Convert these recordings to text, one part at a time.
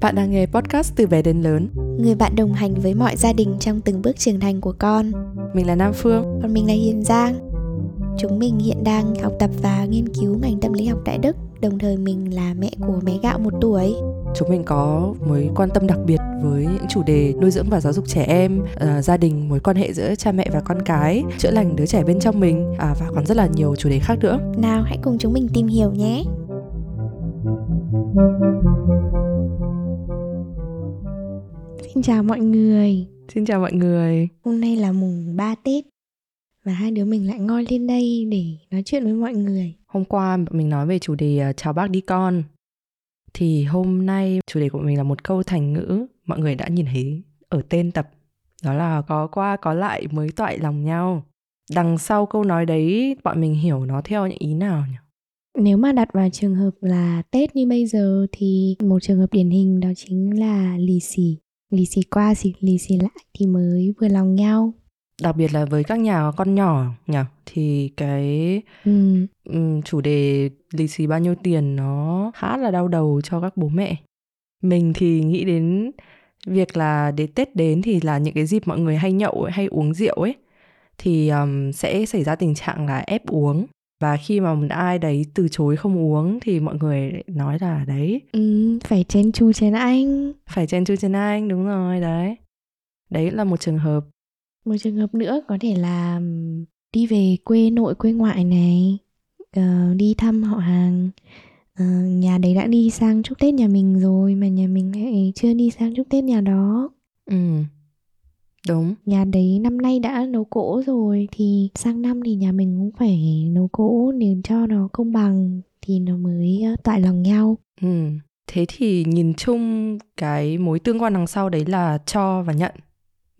Bạn đang nghe podcast từ bé đến lớn. Người bạn đồng hành với mọi gia đình trong từng bước trưởng thành của con. Mình là Nam Phương. Còn mình là Hiền Giang. Chúng mình hiện đang học tập và nghiên cứu ngành tâm lý học tại Đức Đồng thời mình là mẹ của bé gạo một tuổi Chúng mình có mối quan tâm đặc biệt với những chủ đề nuôi dưỡng và giáo dục trẻ em, uh, gia đình, mối quan hệ giữa cha mẹ và con cái, chữa lành đứa trẻ bên trong mình à, và còn rất là nhiều chủ đề khác nữa. Nào hãy cùng chúng mình tìm hiểu nhé. Xin chào mọi người. Xin chào mọi người. Hôm nay là mùng 3 Tết và hai đứa mình lại ngồi lên đây để nói chuyện với mọi người. Hôm qua mình nói về chủ đề ờ, chào bác đi con. Thì hôm nay chủ đề của mình là một câu thành ngữ mọi người đã nhìn thấy ở tên tập. Đó là có qua, có lại mới toại lòng nhau. Đằng sau câu nói đấy, bọn mình hiểu nó theo những ý nào nhỉ? Nếu mà đặt vào trường hợp là Tết như bây giờ thì một trường hợp điển hình đó chính là lì xì. Lì xì qua xì, lì xì lại thì mới vừa lòng nhau đặc biệt là với các nhà con nhỏ nhỉ thì cái ừ. chủ đề lì xì bao nhiêu tiền nó khá là đau đầu cho các bố mẹ. Mình thì nghĩ đến việc là đến tết đến thì là những cái dịp mọi người hay nhậu ấy, hay uống rượu ấy thì um, sẽ xảy ra tình trạng là ép uống. Và khi mà một ai đấy từ chối không uống thì mọi người nói là đấy ừ, phải chen chu chen anh. phải chen chu chen anh đúng rồi đấy. Đấy là một trường hợp một trường hợp nữa có thể là đi về quê nội quê ngoại này uh, đi thăm họ hàng. Uh, nhà đấy đã đi sang chúc tết nhà mình rồi mà nhà mình lại chưa đi sang chúc tết nhà đó. Ừ đúng. Nhà đấy năm nay đã nấu cỗ rồi thì sang năm thì nhà mình cũng phải nấu cỗ để cho nó công bằng thì nó mới uh, toại lòng nhau. Ừ thế thì nhìn chung cái mối tương quan đằng sau đấy là cho và nhận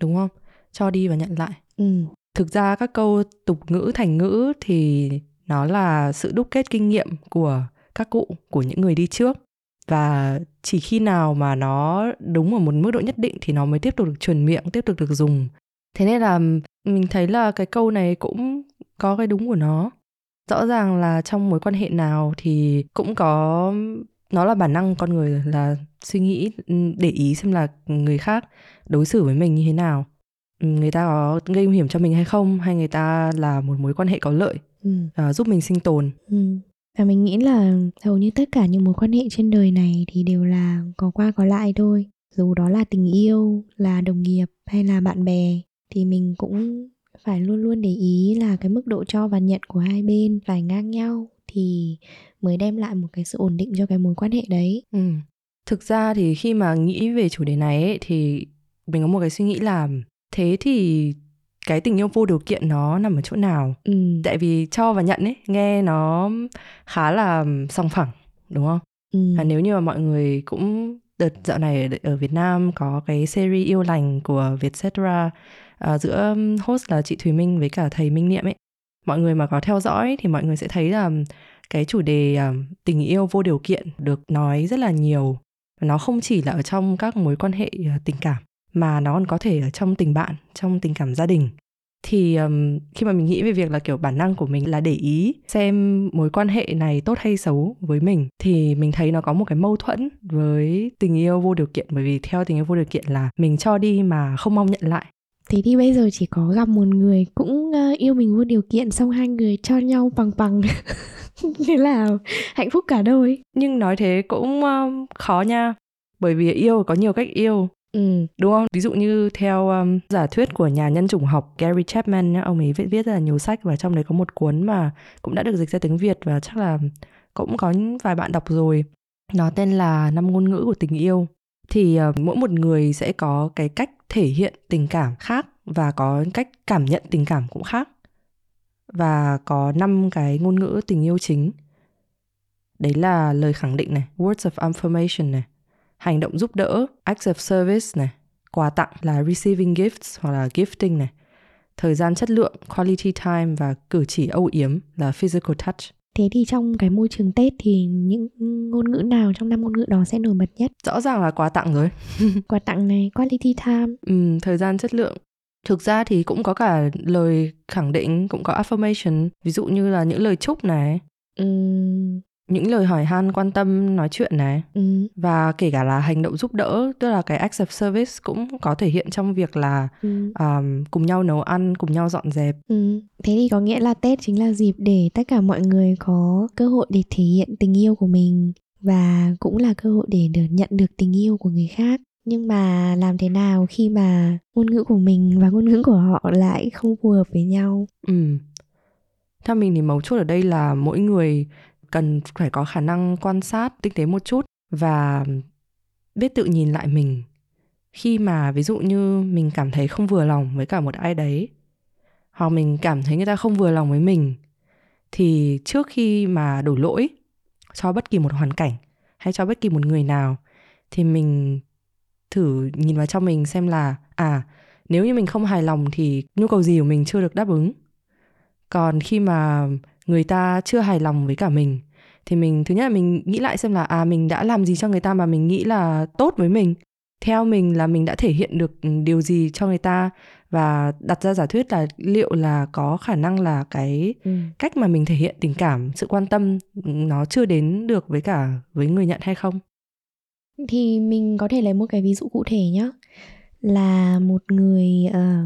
đúng không cho đi và nhận lại. Ừ. thực ra các câu tục ngữ thành ngữ thì nó là sự đúc kết kinh nghiệm của các cụ của những người đi trước. Và chỉ khi nào mà nó đúng ở một mức độ nhất định thì nó mới tiếp tục được truyền miệng tiếp tục được dùng. Thế nên là mình thấy là cái câu này cũng có cái đúng của nó. Rõ ràng là trong mối quan hệ nào thì cũng có nó là bản năng con người là suy nghĩ để ý xem là người khác đối xử với mình như thế nào người ta có gây nguy hiểm cho mình hay không hay người ta là một mối quan hệ có lợi ừ. uh, giúp mình sinh tồn ừ. và mình nghĩ là hầu như tất cả những mối quan hệ trên đời này thì đều là có qua có lại thôi dù đó là tình yêu là đồng nghiệp hay là bạn bè thì mình cũng phải luôn luôn để ý là cái mức độ cho và nhận của hai bên phải ngang nhau thì mới đem lại một cái sự ổn định cho cái mối quan hệ đấy ừ. thực ra thì khi mà nghĩ về chủ đề này ấy, thì mình có một cái suy nghĩ là thế thì cái tình yêu vô điều kiện nó nằm ở chỗ nào ừ. tại vì cho và nhận ấy nghe nó khá là song phẳng đúng không ừ. à, nếu như mà mọi người cũng đợt dạo này ở Việt Nam có cái series yêu lành của Vietcetera à, giữa host là chị Thùy Minh với cả thầy Minh Niệm ấy mọi người mà có theo dõi thì mọi người sẽ thấy là cái chủ đề uh, tình yêu vô điều kiện được nói rất là nhiều nó không chỉ là ở trong các mối quan hệ uh, tình cảm mà nó còn có thể ở trong tình bạn trong tình cảm gia đình. Thì um, khi mà mình nghĩ về việc là kiểu bản năng của mình là để ý xem mối quan hệ này tốt hay xấu với mình thì mình thấy nó có một cái mâu thuẫn với tình yêu vô điều kiện. Bởi vì theo tình yêu vô điều kiện là mình cho đi mà không mong nhận lại. Thế thì bây giờ chỉ có gặp một người cũng yêu mình vô điều kiện xong hai người cho nhau bằng bằng. Thế là hạnh phúc cả đôi. Nhưng nói thế cũng uh, khó nha. Bởi vì yêu có nhiều cách yêu Ừ. Đúng không? Ví dụ như theo um, giả thuyết của nhà nhân chủng học Gary Chapman nhá, ông ấy viết viết rất là nhiều sách và trong đấy có một cuốn mà cũng đã được dịch ra tiếng Việt và chắc là cũng có vài bạn đọc rồi. Nó tên là năm ngôn ngữ của tình yêu. Thì uh, mỗi một người sẽ có cái cách thể hiện tình cảm khác và có cách cảm nhận tình cảm cũng khác. Và có năm cái ngôn ngữ tình yêu chính. Đấy là lời khẳng định này, words of affirmation này, hành động giúp đỡ, acts of service này, quà tặng là receiving gifts hoặc là gifting này, thời gian chất lượng, quality time và cử chỉ âu yếm là physical touch. Thế thì trong cái môi trường Tết thì những ngôn ngữ nào trong năm ngôn ngữ đó sẽ nổi bật nhất? Rõ ràng là quà tặng rồi. quà tặng này, quality time. Ừ, thời gian chất lượng. thực ra thì cũng có cả lời khẳng định cũng có affirmation ví dụ như là những lời chúc này Ừm, những lời hỏi han quan tâm nói chuyện này ừm, và kể cả là hành động giúp đỡ tức là cái acts of service cũng có thể hiện trong việc là ừm, um, cùng nhau nấu ăn cùng nhau dọn dẹp ừm. Thế thì có nghĩa là Tết chính là dịp để tất cả mọi người có cơ hội để thể hiện tình yêu của mình và cũng là cơ hội để được nhận được tình yêu của người khác. Nhưng mà làm thế nào khi mà ngôn ngữ của mình và ngôn ngữ của họ lại không phù hợp với nhau? ừ. theo mình thì mấu chốt ở đây là mỗi người cần phải có khả năng quan sát tinh tế một chút và biết tự nhìn lại mình. Khi mà ví dụ như mình cảm thấy không vừa lòng với cả một ai đấy, hoặc mình cảm thấy người ta không vừa lòng với mình, thì trước khi mà đổ lỗi cho bất kỳ một hoàn cảnh hay cho bất kỳ một người nào, thì mình thử nhìn vào trong mình xem là à nếu như mình không hài lòng thì nhu cầu gì của mình chưa được đáp ứng. Còn khi mà người ta chưa hài lòng với cả mình. Thì mình thứ nhất là mình nghĩ lại xem là à mình đã làm gì cho người ta mà mình nghĩ là tốt với mình. Theo mình là mình đã thể hiện được điều gì cho người ta và đặt ra giả thuyết là liệu là có khả năng là cái Ừ. cách mà mình thể hiện tình cảm sự quan tâm nó chưa đến được với cả với người nhận hay không? Thì mình có thể lấy một cái ví dụ cụ thể nhé Là một người ờ,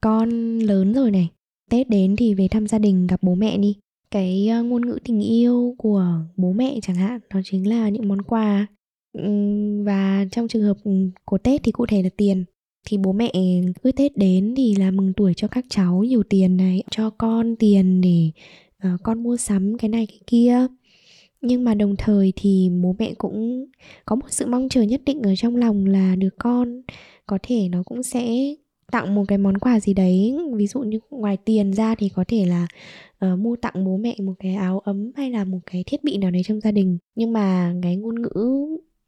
con lớn rồi này Tết đến thì về thăm gia đình, gặp bố mẹ đi. Cái ờ, ngôn ngữ tình yêu của bố mẹ chẳng hạn, Đó chính là những món quà. Và trong trường hợp của Tết thì cụ thể là tiền. Thì bố mẹ cứ Tết đến thì là mừng tuổi cho các cháu nhiều tiền này, cho con tiền để ờ, con mua sắm cái này, cái kia. Nhưng mà đồng thời thì bố mẹ cũng có một sự mong chờ nhất định ở trong lòng là đứa con có thể nó cũng sẽ tặng một cái món quà gì đấy. Ví dụ như ngoài tiền ra thì có thể là uh, mua tặng bố mẹ một cái áo ấm hay là một cái thiết bị nào đấy trong gia đình. Nhưng mà cái ngôn ngữ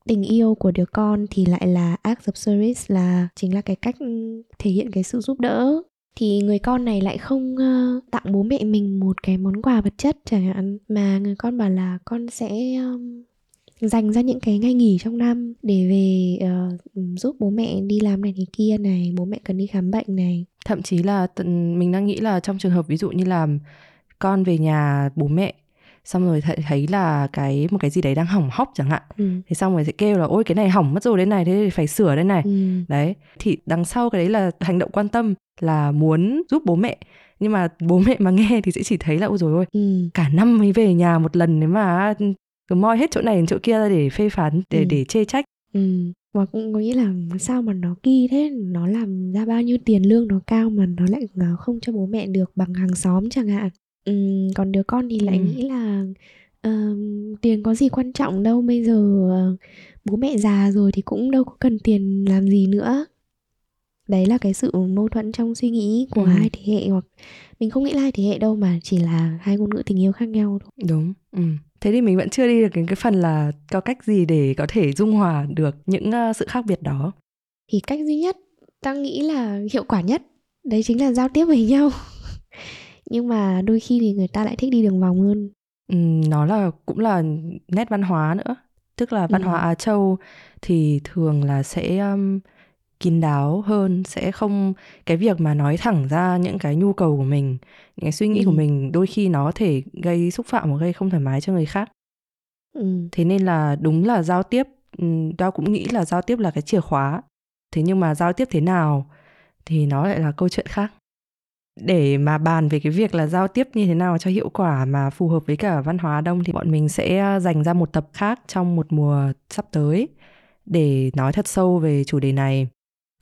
tình yêu của đứa con thì lại là act of service là chính là cái cách thể hiện cái sự giúp đỡ. Thì người con này lại không uh, tặng bố mẹ mình một cái món quà vật chất chẳng hạn. Mà người con bảo là con sẽ um, dành ra những cái ngày nghỉ trong năm để về ờ, giúp bố mẹ đi làm này này kia này bố mẹ cần đi khám bệnh này thậm chí là tận- mình đang nghĩ là trong trường hợp ví dụ như là con về nhà bố mẹ xong rồi thấy, thấy là cái một cái gì đấy đang hỏng hóc chẳng hạn ừ. thì xong rồi sẽ kêu là ôi cái này hỏng mất rồi đây này thế thì phải sửa đây này Ừ. đấy thì đằng sau cái đấy là hành động quan tâm là muốn giúp bố mẹ nhưng mà bố mẹ mà nghe thì sẽ chỉ thấy là ôi rồi ôi Ừ. cả năm mới về nhà một lần nếu mà cứ moi hết chỗ này đến chỗ kia ra để phê phán để Ừ. để chê trách Ừ. Và cũng có nghĩa là sao mà nó kỳ thế Nó làm ra bao nhiêu tiền lương nó cao Mà nó lại ờ, không cho bố mẹ được bằng hàng xóm chẳng hạn ừ. Còn đứa con thì lại Ừ. nghĩ là ờ, Tiền có gì quan trọng đâu Bây giờ ờ, bố mẹ già rồi Thì cũng đâu có cần tiền làm gì nữa Đấy là cái sự mâu thuẫn trong suy nghĩ của Ừ. hai thế hệ Hoặc mình không nghĩ là hai thế hệ đâu Mà chỉ là hai ngôn ngữ tình yêu khác nhau thôi đúng ừ. Thế thì mình vẫn chưa đi được đến cái phần là có cách gì để có thể dung hòa được những ờ, sự khác biệt đó. Thì cách duy nhất ta nghĩ là hiệu quả nhất đấy chính là giao tiếp với nhau. Nhưng mà đôi khi thì người ta lại thích đi đường vòng hơn. Ừ, nó là cũng là nét văn hóa nữa. Tức là văn Ừ. hóa Á Châu thì thường là sẽ um, kín đáo hơn sẽ không cái việc mà nói thẳng ra những cái nhu cầu của mình những cái suy nghĩ Ừ. của mình đôi khi nó có thể gây xúc phạm hoặc gây không thoải mái cho người khác ừ. thế nên là đúng là giao tiếp ừm, tao cũng nghĩ là giao tiếp là cái chìa khóa thế nhưng mà giao tiếp thế nào thì nó lại là câu chuyện khác để mà bàn về cái việc là giao tiếp như thế nào cho hiệu quả mà phù hợp với cả văn hóa đông thì bọn mình sẽ dành ra một tập khác trong một mùa sắp tới để nói thật sâu về chủ đề này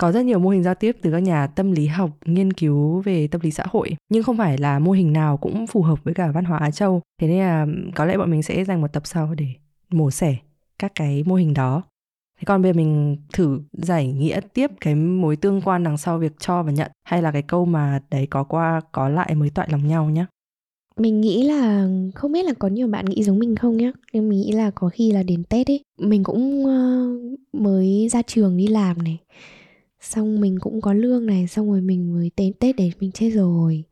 có rất nhiều mô hình giao tiếp từ các nhà tâm lý học, nghiên cứu về tâm lý xã hội, nhưng không phải là mô hình nào cũng phù hợp với cả văn hóa Á Châu. Thế nên là có lẽ bọn mình sẽ dành một tập sau để mổ xẻ các cái mô hình đó. Thế còn bây giờ mình thử giải nghĩa tiếp cái mối tương quan đằng sau việc cho và nhận, hay là cái câu mà đấy có qua, có lại mới toại lòng nhau nhé mình nghĩ là không biết là có nhiều bạn nghĩ giống mình không nhá? Nhưng mình nghĩ là có khi là đến tết ấy, mình cũng mới ra trường đi làm này xong mình cũng có lương này xong rồi mình mới đến tết để mình chết rồi.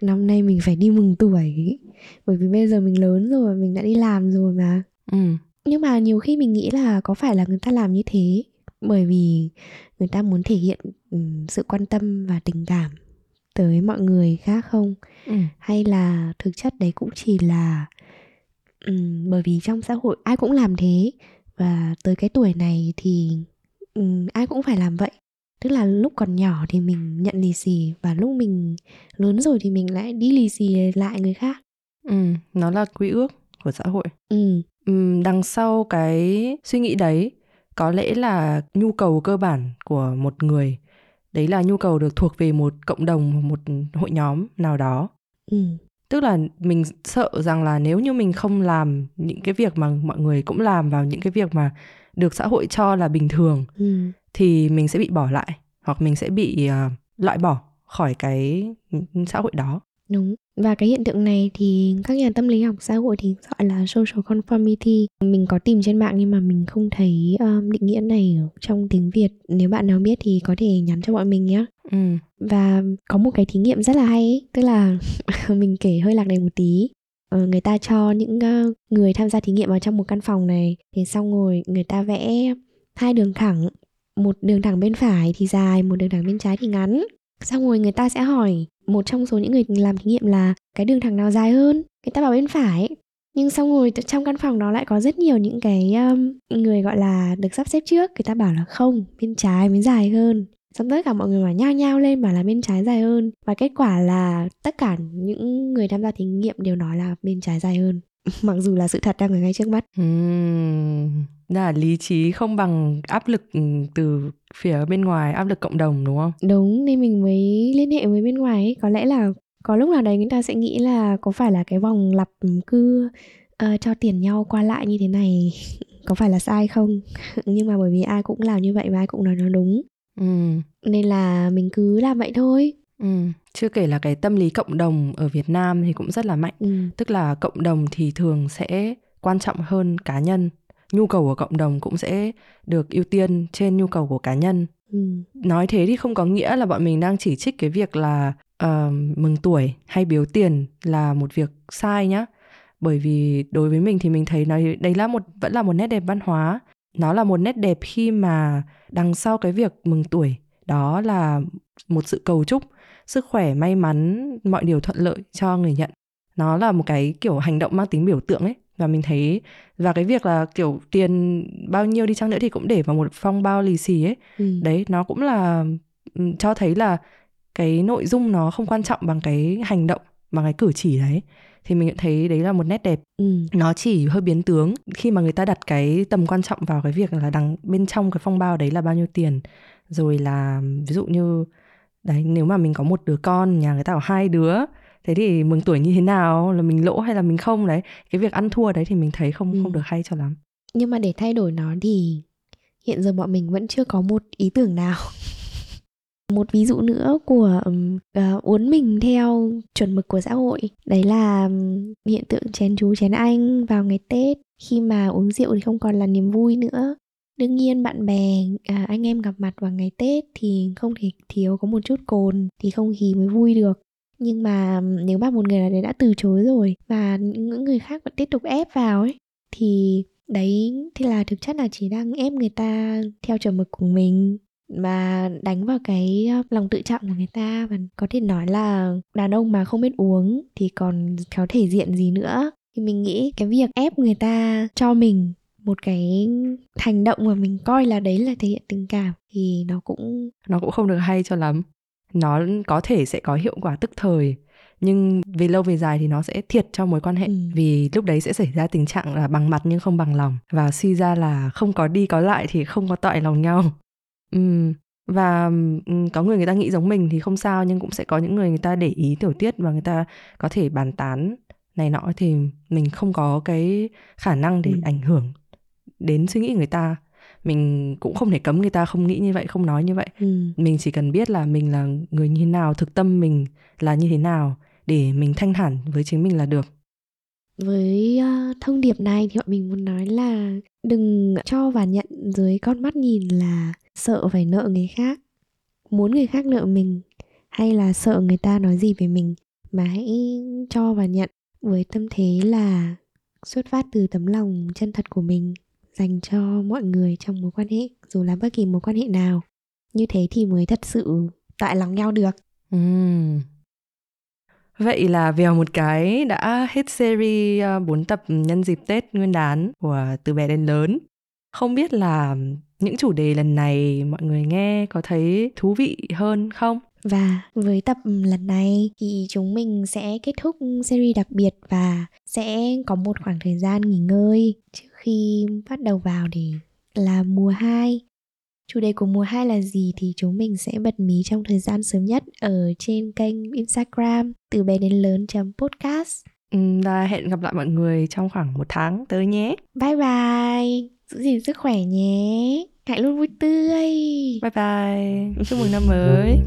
Năm nay mình phải đi mừng tuổi. Bởi vì bây giờ mình lớn rồi mình đã đi làm rồi mà. Ừ. Nhưng mà nhiều khi mình nghĩ là có phải là người ta làm như thế? Bởi vì người ta muốn thể hiện um, sự quan tâm và tình cảm tới mọi người khác không? Ừ. hay là thực chất đấy cũng chỉ là um, bởi vì trong xã hội ai cũng làm thế. Và tới cái tuổi này thì um, ai cũng phải làm vậy tức là lúc còn nhỏ thì mình nhận lì xì và lúc mình lớn rồi thì mình lại đi lì xì lại người khác. Ừ nó là quy ước của xã hội. Ừ. Ừm, đằng sau cái suy nghĩ đấy có lẽ là nhu cầu cơ bản của một người. Đấy là nhu cầu được thuộc về một cộng đồng một hội nhóm nào đó. Ừ. Tức là mình sợ rằng là nếu như mình không làm những cái việc mà mọi người cũng làm vào những cái việc mà được xã hội cho là bình thường ừ thì mình sẽ bị bỏ lại hoặc mình sẽ bị uh, loại bỏ khỏi cái xã hội đó Đúng. Và cái hiện tượng này thì các nhà tâm lý học xã hội thì gọi là social conformity. Mình có tìm trên mạng nhưng mà mình không thấy um, định nghĩa này trong tiếng Việt. Nếu bạn nào biết thì có thể nhắn cho bọn mình nhé. ừ. Và có một cái thí nghiệm rất là hay ấy, tức là mình kể hơi lạc đề một tí. Ờ, người ta cho những uh, người tham gia thí nghiệm vào trong một căn phòng này thì xong rồi người ta vẽ hai đường thẳng một đường thẳng bên phải thì dài một đường thẳng bên trái thì ngắn. Xong rồi người ta sẽ hỏi một trong số những người làm thí nghiệm là cái đường thẳng nào dài hơn? Người ta bảo bên phải. Nhưng xong rồi trong căn phòng đó lại có rất nhiều những cái um, người gọi là được sắp xếp trước. Người ta bảo là không bên trái mới dài hơn. Xong tất cả mọi người mà nhao nhao lên bảo là bên trái dài hơn. Và kết quả là tất cả những người tham gia thí nghiệm đều nói là bên trái dài hơn. Mặc dù là sự thật đang ở ngay trước mắt. Ừm, là lý trí không bằng áp lực ừ, từ phía bên ngoài áp lực cộng đồng đúng không đúng nên mình mới liên hệ với bên ngoài ấy có lẽ là có lúc nào đấy người ta sẽ nghĩ là có phải là cái vòng lặp cứ uh, cho tiền nhau qua lại như thế này có phải là sai không nhưng mà bởi vì ai cũng làm như vậy và ai cũng nói nó đúng ừ. nên là mình cứ làm vậy thôi Ừ. chưa kể là cái tâm lý cộng đồng ở Việt Nam thì cũng rất là mạnh ừ. tức là cộng đồng thì thường sẽ quan trọng hơn cá nhân nhu cầu của cộng đồng cũng sẽ được ưu tiên trên nhu cầu của cá nhân. Ừ. nói thế thì không có nghĩa là bọn mình đang chỉ trích cái việc là uh, mừng tuổi hay biếu tiền là một việc sai nhá. Bởi vì đối với mình thì mình thấy nó đấy là một vẫn là một nét đẹp văn hóa. Nó là một nét đẹp khi mà đằng sau cái việc mừng tuổi đó là một sự cầu chúc sức khỏe may mắn mọi điều thuận lợi cho người nhận. Nó là một cái kiểu hành động mang tính biểu tượng ấy và mình thấy và cái việc là kiểu tiền bao nhiêu đi chăng nữa thì cũng để vào một phong bao lì xì ấy Ừ. đấy nó cũng là ừ, cho thấy là cái nội dung nó không quan trọng bằng cái hành động bằng cái cử chỉ đấy thì mình thấy đấy là một nét đẹp Ừ. nó chỉ hơi biến tướng khi mà người ta đặt cái tầm quan trọng vào cái việc là đằng bên trong cái phong bao đấy là bao nhiêu tiền rồi là ví dụ như đấy nếu mà mình có một đứa con nhà người ta có hai đứa thế thì mừng tuổi như thế nào? Là mình lỗ hay là mình không? Đấy cái việc ăn thua đấy thì mình thấy không Ừ. không được hay cho lắm. Nhưng mà để thay đổi nó thì hiện giờ bọn mình vẫn chưa có một ý tưởng nào. Một ví dụ nữa của uh, uốn mình theo chuẩn mực của xã hội. Đấy là hiện tượng chén chú chén anh vào ngày tết. Khi mà uống rượu thì không còn là niềm vui nữa. Đương nhiên bạn bè à, anh em gặp mặt vào ngày tết thì không thể thiếu có một chút cồn thì không khí mới vui được nhưng mà nếu mà một người nào đấy đã từ chối rồi và những người khác vẫn tiếp tục ép vào ấy, thì đấy thì là thực chất là chỉ đang ép người ta theo chuẩn mực của mình và đánh vào cái lòng tự trọng của người ta. Và có thể nói là đàn ông mà không biết uống thì còn có thể diện gì nữa. Thì mình nghĩ cái việc ép người ta cho mình một cái hành động mà mình coi là đấy là thể hiện tình cảm thì nó cũng nó cũng không được hay cho lắm nó có thể sẽ có hiệu quả tức thời nhưng về lâu về dài thì nó sẽ thiệt cho mối quan hệ Ừ. vì lúc đấy sẽ xảy ra tình trạng là bằng mặt nhưng không bằng lòng và suy ra là không có đi có lại thì không có toại lòng nhau Ừm, và có người người ta nghĩ giống mình thì không sao nhưng cũng sẽ có những người người ta để ý tiểu tiết và người ta có thể bàn tán này nọ thì mình không có cái khả năng để Ừ. ảnh hưởng đến suy nghĩ người ta mình cũng không thể cấm người ta không nghĩ như vậy không nói như vậy. Ừ, mình chỉ cần biết là mình là người như thế nào thực tâm mình là như thế nào để mình thanh thản với chính mình là được. Với ờ, thông điệp này thì bọn mình muốn nói là đừng cho và nhận dưới con mắt nhìn là sợ phải nợ người khác. Muốn người khác nợ mình hay là sợ người ta nói gì về mình mà hãy cho và nhận với tâm thế là xuất phát từ tấm lòng chân thật của mình dành cho mọi người trong mối quan hệ dù là bất kỳ mối quan hệ nào như thế thì mới thật sự tại lòng nhau được Ừm. Vậy là Vèo một cái đã hết series ờ, 4 tập nhân dịp Tết Nguyên đán của Từ bé đến lớn. Không biết là những chủ đề lần này mọi người nghe có thấy thú vị hơn không? Và với tập lần này thì chúng mình sẽ kết thúc series đặc biệt và sẽ có một khoảng thời gian nghỉ ngơi trước khi bắt đầu vào để là mùa 2. Chủ đề của mùa 2 là gì thì chúng mình sẽ bật mí trong thời gian sớm nhất ở trên kênh Instagram từ bé đến lớn podcast. Ừm, Và hẹn gặp lại mọi người trong khoảng một tháng tới nhé. Bye bye, giữ gìn sức khỏe nhé. Hãy luôn vui tươi. Bye bye. Chúc mừng năm mới.